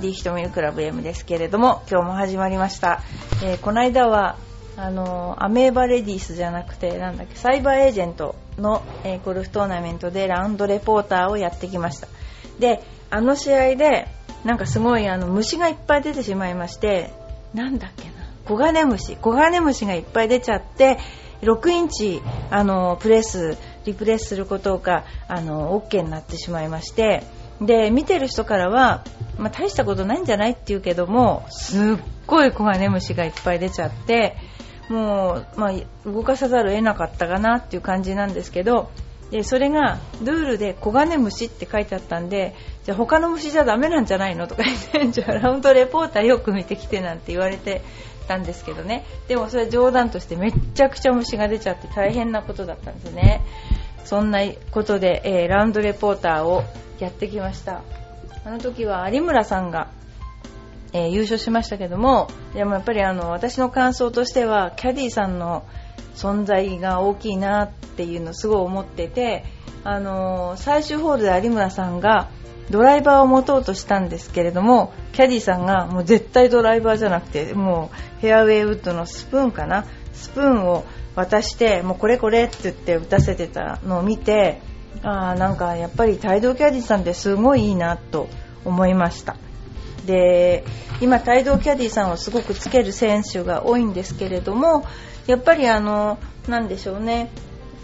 ーディーひとみるクラブ M ですけれども、今日も始まりました。えーこの間は、あのアメーバレディースじゃなくて、なんだっけ、サイバーエージェントの、えーゴルフトーナメントでラウンドレポーターをやってきました。で、あの試合で、なんかすごいあの虫がいっぱい出てしまいまして、なんだっけな、コガネムシ、コガネムシがいっぱい出ちゃって、6インチ、あの、プレス、リプレスすることが、あの、OK になってしまいまして、で、見てる人からは、まあ、大したことないんじゃないって言うけども、すっごいコガネムシがいっぱい出ちゃって、もう、まあ、動かさざるを得なかったかなっていう感じなんですけど、でそれがルールでコガネムシって書いてあったんでじゃ他の虫じゃダメなんじゃないのとか言ってじゃラウンドレポーターよく見てきてなんて言われてたんですけどね。でもそれ冗談としてめっちゃくちゃ虫が出ちゃって大変なことだったんですね。そんなことで、えーラウンドレポーターをやってきました。あの時は有村さんがえー優勝しましたけどもでもやっぱりあの私の感想としてはキャディさんの存在が大きいなっていうのをすごい思ってて、あのー最終ホールで有村さんがドライバーを持とうとしたんですけれどもキャディさんがもう絶対ドライバーじゃなくてもうフェアウェイウッドのスプーンかなスプーンを渡してもうこれこれって言って打たせてたのを見てあなんかやっぱり帯同キャディさんってすごいいいなと思いました。で今、帯同キャディさんをすごくつける選手が多いんですけれどもやっぱりあのなんでしょうね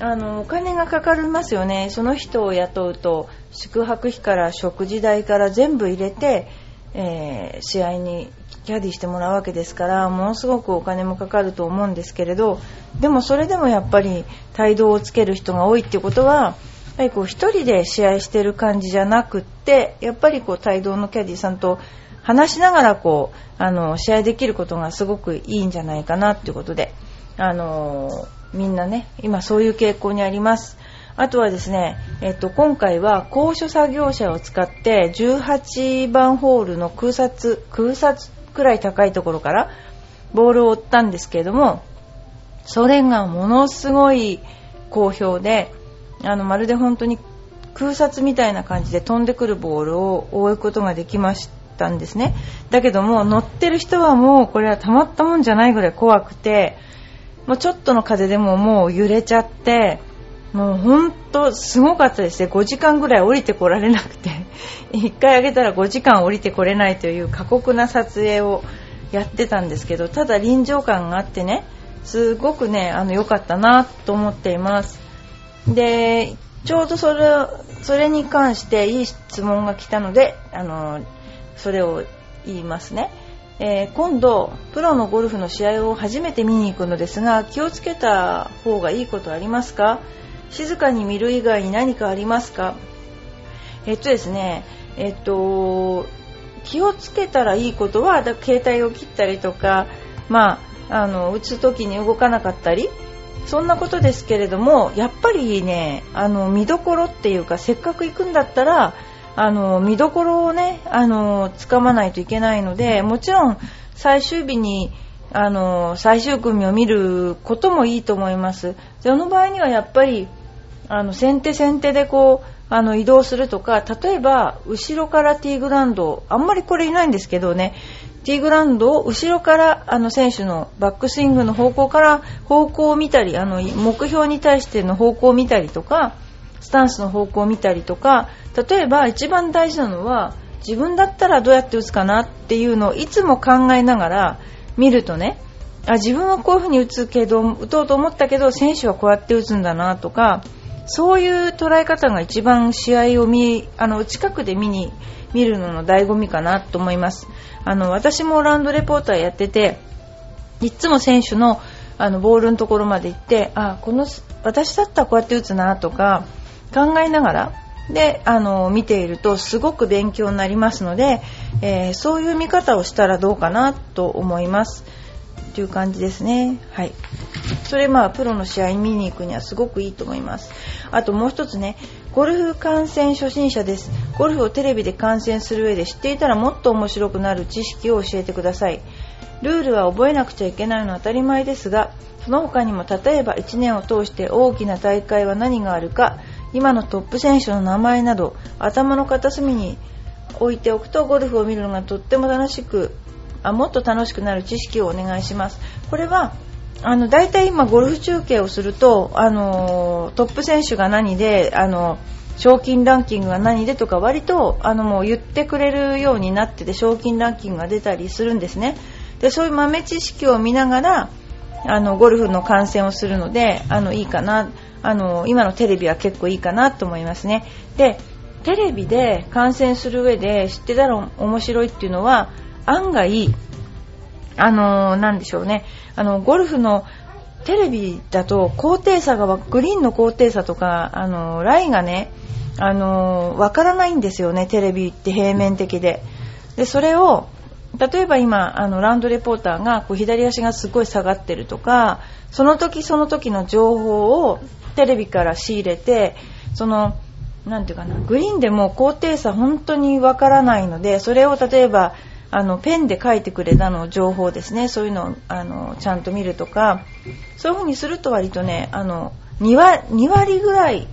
あのお金がかかりますよねその人を雇うと宿泊費から食事代から全部入れて、えー試合にキャディしてもらうわけですからものすごくお金もかかると思うんですけれどでもそれでもやっぱり帯同をつける人が多いっていうことはやっぱりこう一人で試合してる感じじゃなくってやっぱりこう帯同のキャディさんと話しながらこうあの試合できることがすごくいいんじゃないかなっていうことであのみんなね今そういう傾向にあります。あとはですね、えっと、今回は高所作業車を使って18番ホールの空撮空撮くらい高いところからボールを追ったんですけれどもそれがものすごい好評であのまるで本当に空撮みたいな感じで飛んでくるボールを追うことができましたんですね。だけども乗ってる人はもうこれはたまったもんじゃないぐらい怖くてもうちょっとの風でももう揺れちゃってもう本当すごかったですね。5時間ぐらい降りてこられなくて。1回上げたら5時間降りてこれないという過酷な撮影をやってたんですけどただ臨場感があってねすごくねあの良かったなと思っています。でちょうどそれそれに関していい質問が来たのであのそれを言いますね、えー今度プロのゴルフの試合を初めて見に行くのですが気をつけた方がいいことありますか？静かに見る以外に何かありますか？えっとですねえっと気をつけたらいいことはだ携帯を切ったりとかまああの打つ時に動かなかったりそんなことですけれどもやっぱりねあの見どころっていうかせっかく行くんだったらあの見どころをねあの掴まないといけないのでもちろん最終日にあの最終組を見ることもいいと思います。その場合にはやっぱりあの先手先手でこうあの移動するとか例えば後ろからティーグラウンドあんまりこれいないんですけどねティーグラウンドを後ろからあの選手のバックスイングの方向から方向を見たりあの目標に対しての方向を見たりとかスタンスの方向を見たりとか例えば一番大事なのは自分だったらどうやって打つかなっていうのをいつも考えながら見るとねあ自分はこういう風に打つけど打とうと思ったけど選手はこうやって打つんだなとかそういう捉え方が一番試合を見あの近くで見に見るのの醍醐味かなと思います。あの私もランドレポーターやってていつも選手のあのボールのところまで行ってあこの私だったらこうやって打つなとか考えながらであの見ているとすごく勉強になりますので、えーそういう見方をしたらどうかなと思います。という感じですね。はい。それまあプロの試合見に行くにはすごくいいと思います。あともう一つね、ゴルフ観戦初心者です。ゴルフをテレビで観戦する上で知っていたらもっと面白くなる知識を教えてください。ルールは覚えなくちゃいけないのは当たり前ですが、その他にも例えば1年を通して大きな大会は何があるか、今のトップ選手の名前など頭の片隅に置いておくとゴルフを見るのがとっても楽しくあもっと楽しくなる知識をお願いします。これはあの大体今ゴルフ中継をするとあのトップ選手が何であの賞金ランキングが何でとか割とあのもう言ってくれるようになってて賞金ランキングが出たりするんですね。でそういう豆知識を見ながらあのゴルフの観戦をするのであのいいかなあの今のテレビは結構いいかなと思いますね。でテレビで観戦する上で知ってたら面白いっていうのは案外あのなんでしょうね。あのゴルフのテレビだと高低差がグリーンの高低差とかあのラインがねあのわからないんですよねテレビって平面的で。でそれを例えば今あのランドレポーターがこう左足がすごい下がってるとかその時その時の情報をテレビから仕入れてそのなんていうかなグリーンでも高低差本当にわからないのでそれを例えばあのペンで書いてくれたの情報ですねそういうのをあのちゃんと見るとかそういう風にすると割とねあの 2, 割2割ぐらい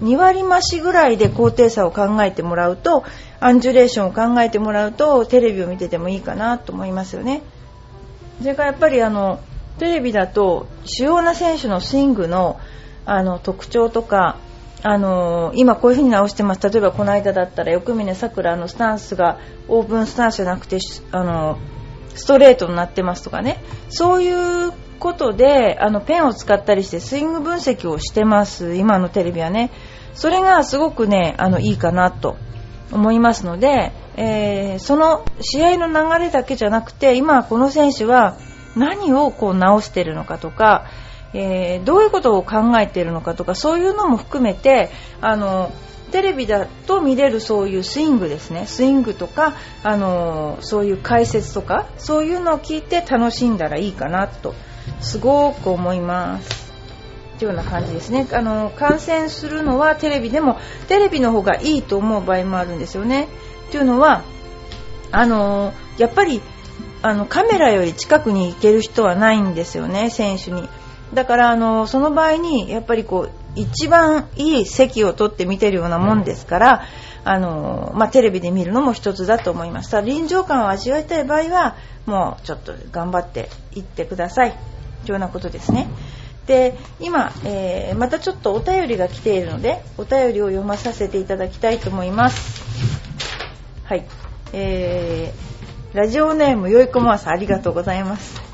2割増しぐらいで高低差を考えてもらうとアンジュレーションを考えてもらうとテレビを見ててもいいかなと思いますよね。それからやっぱりあのテレビだと主要な選手のスイングのあの特徴とかあの今こういう風に直してます。例えばこの間だったら横峯さくらのスタンスがオープンスタンスじゃなくてあのストレートになってますとかね。そういうことであのペンを使ったりしてスイング分析をしてます。今のテレビはね。それがすごくねあのいいかなと思いますので、えー、その試合の流れだけじゃなくて今この選手は何をこう直してるのかとか、えー、どういうことを考えているのかとかそういうのも含めてあのテレビだと見れるそういうスイングですね。スイングとかあのそういう解説とかそういうのを聞いて楽しんだらいいかなとすごく思います。というような感じですね。あの観戦するのはテレビでもテレビの方がいいと思う場合もあるんですよね。というのはあのやっぱりあのカメラより近くに行ける人はないんですよね選手に。だからあのその場合にやっぱりこう一番いい席を取って見てるようなもんですからあの、まあ、テレビで見るのも一つだと思います。ただ臨場感を味わいたい場合はもうちょっと頑張って行ってください。というようなことですね。で今、えー、またちょっとお便りが来ているのでお便りを読まさせていただきたいと思います。はい、えー、ラジオネームよいこまさんありがとうございます。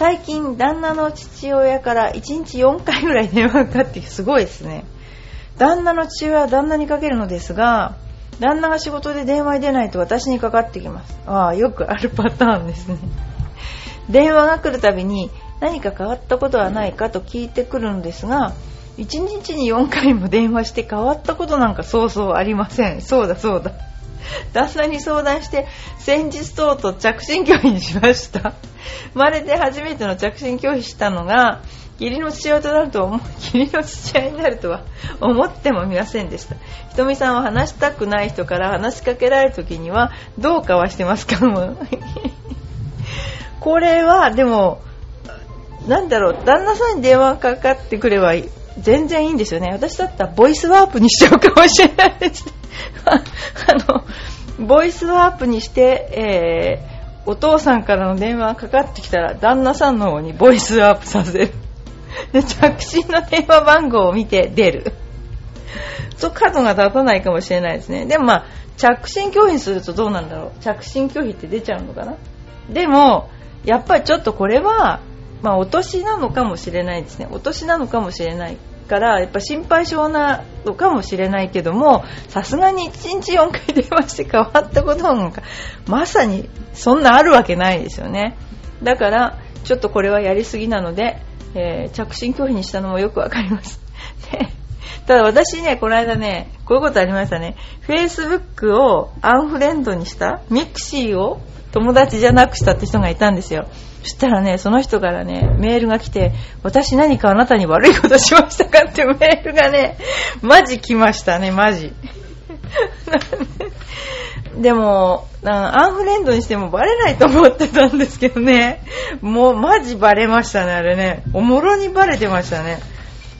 最近旦那の父親から1日4回ぐらい電話がかかってすごいですね。旦那の父親は旦那にかけるのですが旦那が仕事で電話に出ないと私にかかってきます。ああよくあるパターンですね。電話が来るたびに何か変わったことはないかと聞いてくるのですが1日に4回も電話して変わったことなんかそうそうありません。そうだそうだ。旦那に相談して先日とうとう着信拒否にしました生 まるで初めての着信拒否したのが義理の父親となると思義理 の父親になるとは思ってもみませんでしたひとみさんは話したくない人から話しかけられる時にはどうかはしてますか？これはでもなんだろう、旦那さんに電話かかってくれば全然いいんですよね。私だったらボイスワープにしちゃうかもしれないです。あの、ボイスワープにして、えー、お父さんからの電話がかかってきたら、旦那さんの方にボイスワープさせる。で、着信の電話番号を見て出る。そう、数が立たないかもしれないですね。でもまあ、着信拒否するとどうなんだろう。着信拒否って出ちゃうのかな。でも、やっぱりちょっとこれは、まあ、お年なのかもしれないですねお年なのかもしれないからやっぱ心配性なのかもしれないけどもさすがに1日4回電話して変わったことなんかまさにそんなあるわけないですよねだからちょっとこれはやりすぎなので、えー、着信拒否にしたのもよくわかります ただ私ね、この間ね、こういうことありましたね。Facebook を unfriend にしたミクシーを友達じゃなくしたって人がいたんですよ。そしたらね、その人からね、メールが来て、私何かあなたに悪いことしましたか？ってメールがね、マジ来ましたね、マジ。でも、 unfriend にしてもバレないと思ってたんですけどね、もうマジバレましたね、あれね。もろにバレてましたね。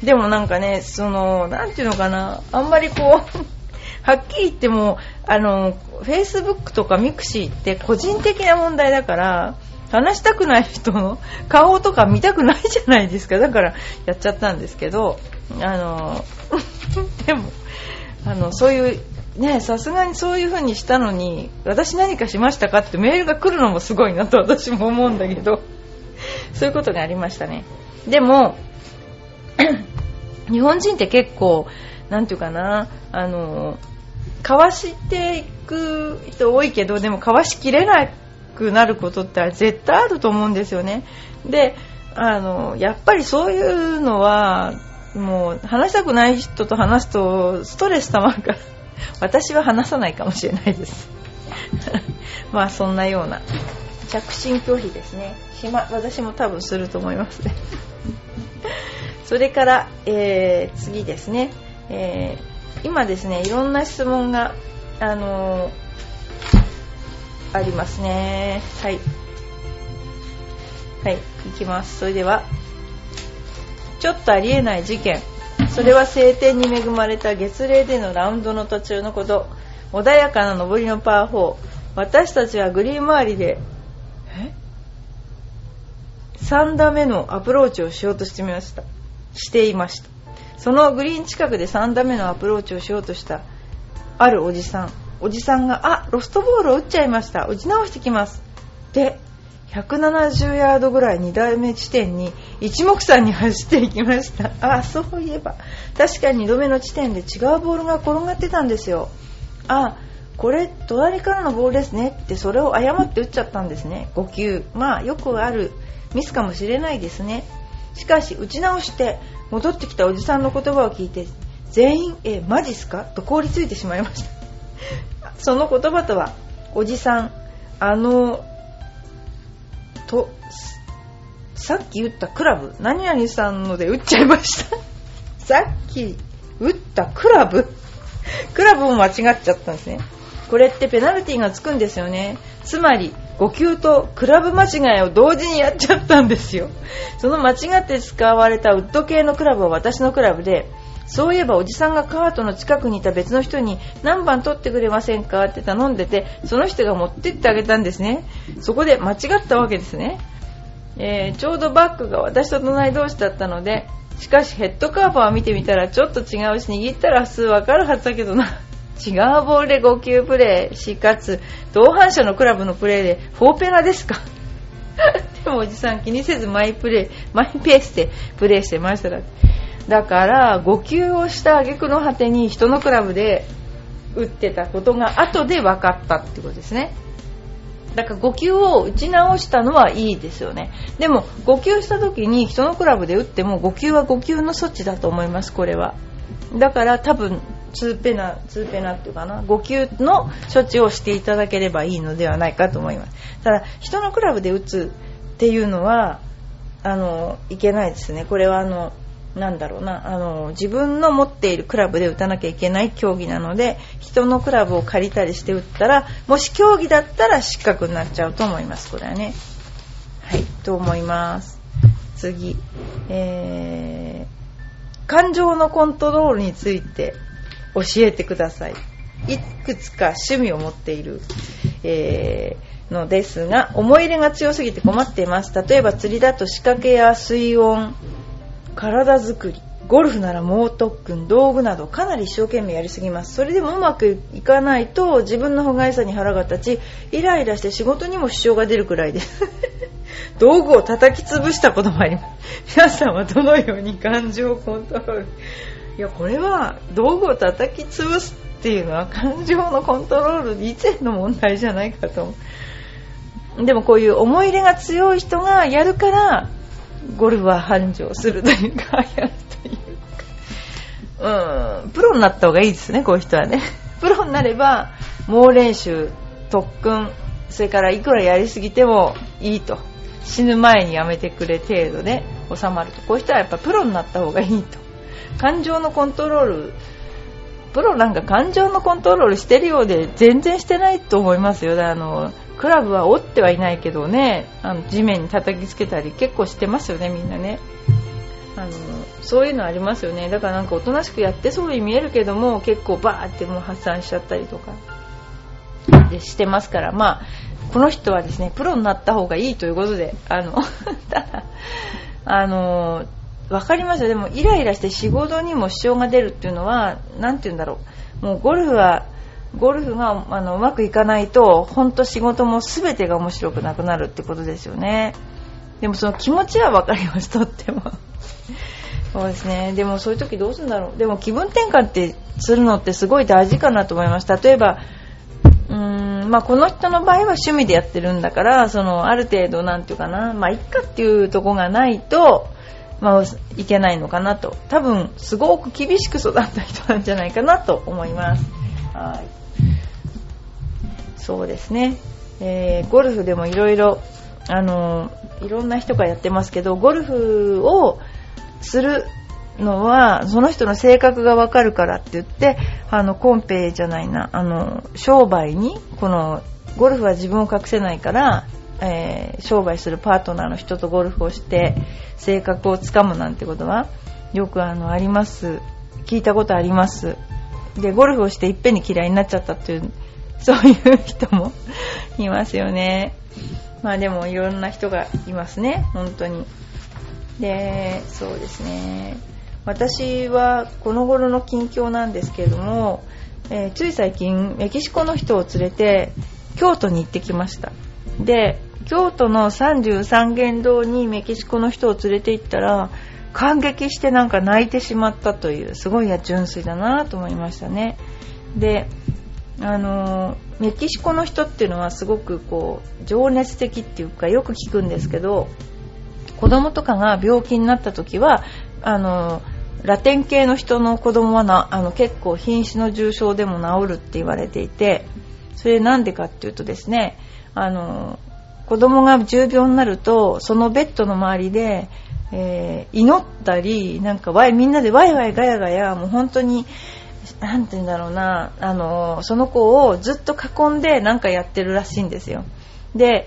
でもなんかね、その、なんていうのかな、あんまりこう、はっきり言ってもあの Facebook とかミクシーって個人的な問題だから話したくない人の 顔とか見たくないじゃないですか。だからやっちゃったんですけどあの でもあのそういうねさすがにそういう風にしたのに私何かしましたかってメールが来るのもすごいなと私も思うんだけど そういうことがありましたね。でも 日本人って結構なんていうかなあのかわしていく人多いけどでもかわしきれないくなることって絶対あると思うんですよね。であのやっぱりそういうのはもう話したくない人と話すとストレス溜まるから 私は話さないかもしれないです。まあそんなような着信拒否ですね。私も多分すると思いますね。それから、えー、次ですね、えー、今ですねいろんな質問が、あのー、ありますね。はい。はいいきます。それではちょっとありえない事件。それは晴天に恵まれた月齢でのラウンドの途中のこと。穏やかな上りのパー4私たちはグリーン周りで3打目のアプローチをしようとしてみました。していました。そのグリーン近くで3打目のアプローチをしようとしたあるおじさん。おじさんがあロストボールを打っちゃいました。打ち直してきます。で170ヤードぐらい2台目地点に一目散に走っていきました。あそういえば確かに2度目の地点で違うボールが転がってたんですよ。あこれ隣からのボールですね。ってそれを誤って打っちゃったんですね。5球。まあよくあるミスかもしれないですね。しかし打ち直して戻ってきたおじさんの言葉を聞いて全員えマジっすか？と凍りついてしまいました。その言葉とはおじさんあのとさっき打ったクラブ何々さんので打っちゃいました。さっき打ったクラブ。クラブも間違っちゃったんですね。これってペナルティがつくんですよね。つまり5球とクラブ間違いを同時にやっちゃったんですよ。その間違って使われたウッド系のクラブは私のクラブでそういえばおじさんがカートの近くにいた別の人に何番取ってくれませんかって頼んでてその人が持ってってあげたんですね。そこで間違ったわけですね、えー、ちょうどバッグが私と隣同士だったのでしかしヘッドカーバーを見てみたらちょっと違うし握ったら普通わかるはずだけどな。違うボールで5球プレーしかつ同伴者のクラブのプレーで4ペナですか？でもおじさん気にせずマイプレーマイペースでプレーしてましたらだから5球をした挙句の果てに人のクラブで打ってたことが後で分かったってことですね。だから5球を打ち直したのはいいですよね。でも5球した時に人のクラブで打っても5球は5球の措置だと思いますこれは。だから多分2ペナ2ペナっていうかな。5球の処置をしていただければいいのではないかと思います。ただ人のクラブで打つっていうのはあのいけないですね。これはあのなんだろうなあの自分の持っているクラブで打たなきゃいけない競技なので人のクラブを借りたりして打ったらもし競技だったら失格になっちゃうと思います。これはね。はいと思います。次。えー、感情のコントロールについて教えてください。いくつか趣味を持っている、えー、のですが思い入れが強すぎて困っています。例えば釣りだと仕掛けや水温体作りゴルフなら猛特訓道具などかなり一生懸命やりすぎます。それでもうまくいかないと自分の不甲斐さに腹が立ちイライラして仕事にも支障が出るくらいで。す 道具を叩き潰したこともあります。皆さんはどのように感情コントロール？いやこれは道具を叩き潰すっていうのは感情のコントロール以前の問題じゃないかと思う。でもこういう思い入れが強い人がやるからゴルフは繁盛するというかやるというかうん。プロになった方がいいですねこういう人はね。プロになれば猛練習特訓それからいくらやりすぎてもいいと。死ぬ前にやめてくれ程度で収まると。こういう人はやっぱプロになった方がいいと。感情のコントロールプロなんか感情のコントロールしてるようで全然してないと思いますよ。あのクラブは折ってはいないけどね。あの地面に叩きつけたり結構してますよねみんなね。あのそういうのありますよね。だからなんかおとなしくやってそうに見えるけども結構バーってもう発散しちゃったりとか。でしてますから。まあこの人はですねプロになった方がいいということであの ただあの分かりますよ。でもイライラして仕事にも支障が出るっていうのは何て言うんだろう。もうゴルフはゴルフがあのうまくいかないと本当仕事も全てが面白くなくなるってことですよね。でもその気持ちは分かります。とっても。そうですね。でもそういう時どうするんだろう。でも気分転換ってするのってすごい大事かなと思います例えばうーんまあ、この人の場合は趣味でやってるんだからそのある程度なんていうかな。まあいっかっていうとこがないとまあ、いけないのかなと。多分すごく厳しく育った人なんじゃないかなと思います。はい。そうですね、えー、ゴルフでもいろいろあのいろんな人がやってますけどゴルフをするのはその人の性格がわかるからって言ってあのコンペじゃないなあの商売にこのゴルフは自分を隠せないからえー、商売するパートナーの人とゴルフをして性格をつかむなんてことはよくあのあります。聞いたことあります。でゴルフをしていっぺんに嫌いになっちゃったっていうそういう人もいますよね。まあでもいろんな人がいますね。本当に。でそうですね。私はこの頃の近況なんですけれども、えー、つい最近メキシコの人を連れて京都に行ってきました。で京都の33元堂にメキシコの人を連れて行ったら感激してなんか泣いてしまったというすごい純粋だなと思いましたね。であのメキシコの人っていうのはすごくこう情熱的っていうかよく聞くんですけど子供とかが病気になった時はあのラテン系の人の子供はなあの結構瀕死の重症でも治るって言われていてそれなんでかっていうとですねあの子供が重病になるとそのベッドの周りで、えー、祈ったりなんかワイみんなでワイワイガヤガヤもう本当に何て言うんだろうなあのその子をずっと囲んでなんかやってるらしいんですよ。で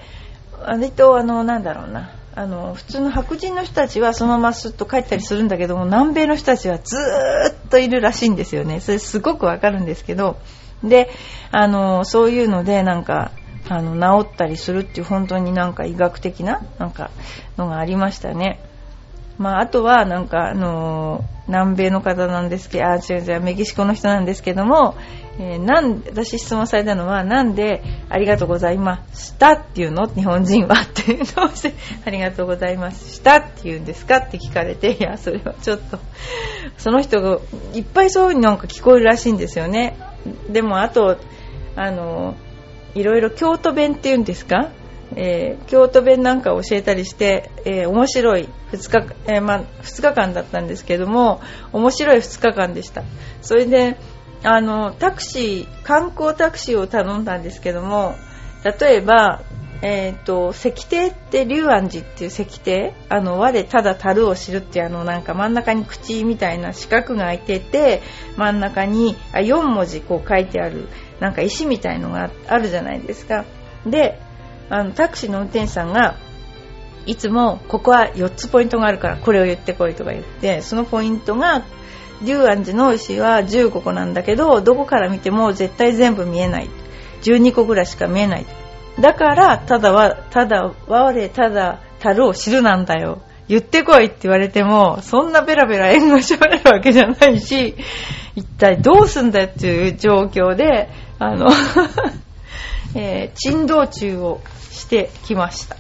割とあのなんだろうなあの普通の白人の人たちはそのまますっと帰ったりするんだけども南米の人たちはずっといるらしいんですよね。それすごくわかるんですけど。であのそういうのでなんかあの治ったりするっていう本当になんか医学的ななんかのがありましたね。まあ、あとはなんかあの南米の方なんですけどあ違う違うメキシコの人なんですけども、えー、なん私質問されたのはなんでありがとうございましたっていうの？日本人はってどうしてありがとうございましたって言うんですか？って聞かれていやそれはちょっとその人がいっぱいそういうになんか聞こえるらしいんですよね。でもあとあのいろいろ京都弁っていうんですか、えー、京都弁なんかを教えたりして、えー、面白い2日,、えー、ま、2日間だったんですけども面白い2日間でした。それであのタクシー観光タクシーを頼んだんですけども例えばえーと、石庭って龍安寺っていう石庭あの和でただ樽を知るっていうあのなんか真ん中に口みたいな四角が開いてて真ん中にあ4文字こう書いてあるなんか石みたいのがあるじゃないですか。であのタクシーの運転手さんがいつもここは4つポイントがあるからこれを言ってこいとか言ってそのポイントが龍安寺の石は15個なんだけどどこから見ても絶対全部見えない。12個ぐらいしか見えない。だからただはただ我ただ樽を知るなんだよ。言ってこいって言われてもそんなベラベラ英語しゃべるわけじゃないし一体どうすんだよっていう状況であの えー、珍道中をしてきました。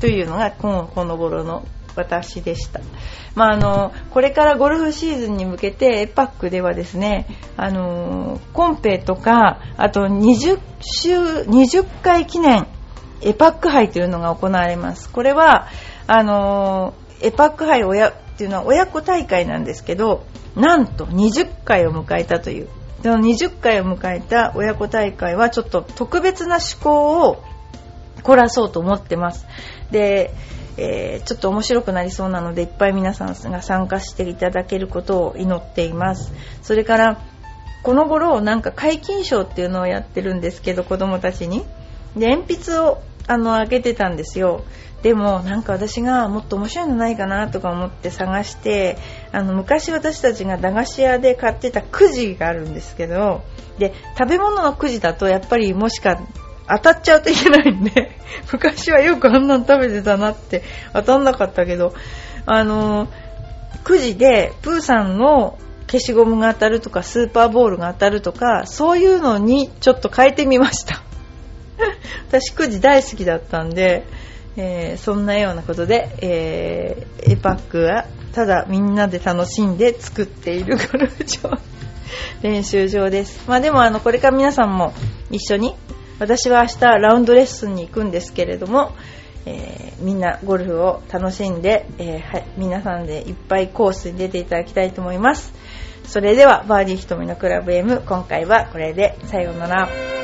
というのがこの頃の私でした、まあ、あのこれからゴルフシーズンに向けてエパックではですねあのコンペとかあと20週20回記念エパック杯というのが行われます。これはあのエパック杯親っていうのは親子大会なんですけどなんと20回を迎えたという。その20回を迎えた親子大会はちょっと特別な趣向を凝らそうと思ってます。で、えー、ちょっと面白くなりそうなのでいっぱい皆さんが参加していただけることを祈っています。それからこの頃なんか皆勤賞っていうのをやってるんですけど子供たちに。で鉛筆をあの開けてたんですよ。でもなんか私がもっと面白いのないかなとか思って探してあの昔私たちが駄菓子屋で買ってたくじがあるんですけどで食べ物のくじだとやっぱりもしか当たっちゃうといけないんで 昔はよくあんなん食べてたなって当たんなかったけどあのくじでプーさんの消しゴムが当たるとかスーパーボールが当たるとかそういうのにちょっと変えてみました 私くじ大好きだったんでえー、そんなようなことで、えー、エパックはただみんなで楽しんで作っているゴルフ場練習場です。まあでもあのこれから皆さんも一緒に私は明日ラウンドレッスンに行くんですけれども、えー、みんなゴルフを楽しんで、えー、はい、皆さんでいっぱいコースに出ていただきたいと思います。それではバーディー瞳のクラブ M 今回はこれでさようなら。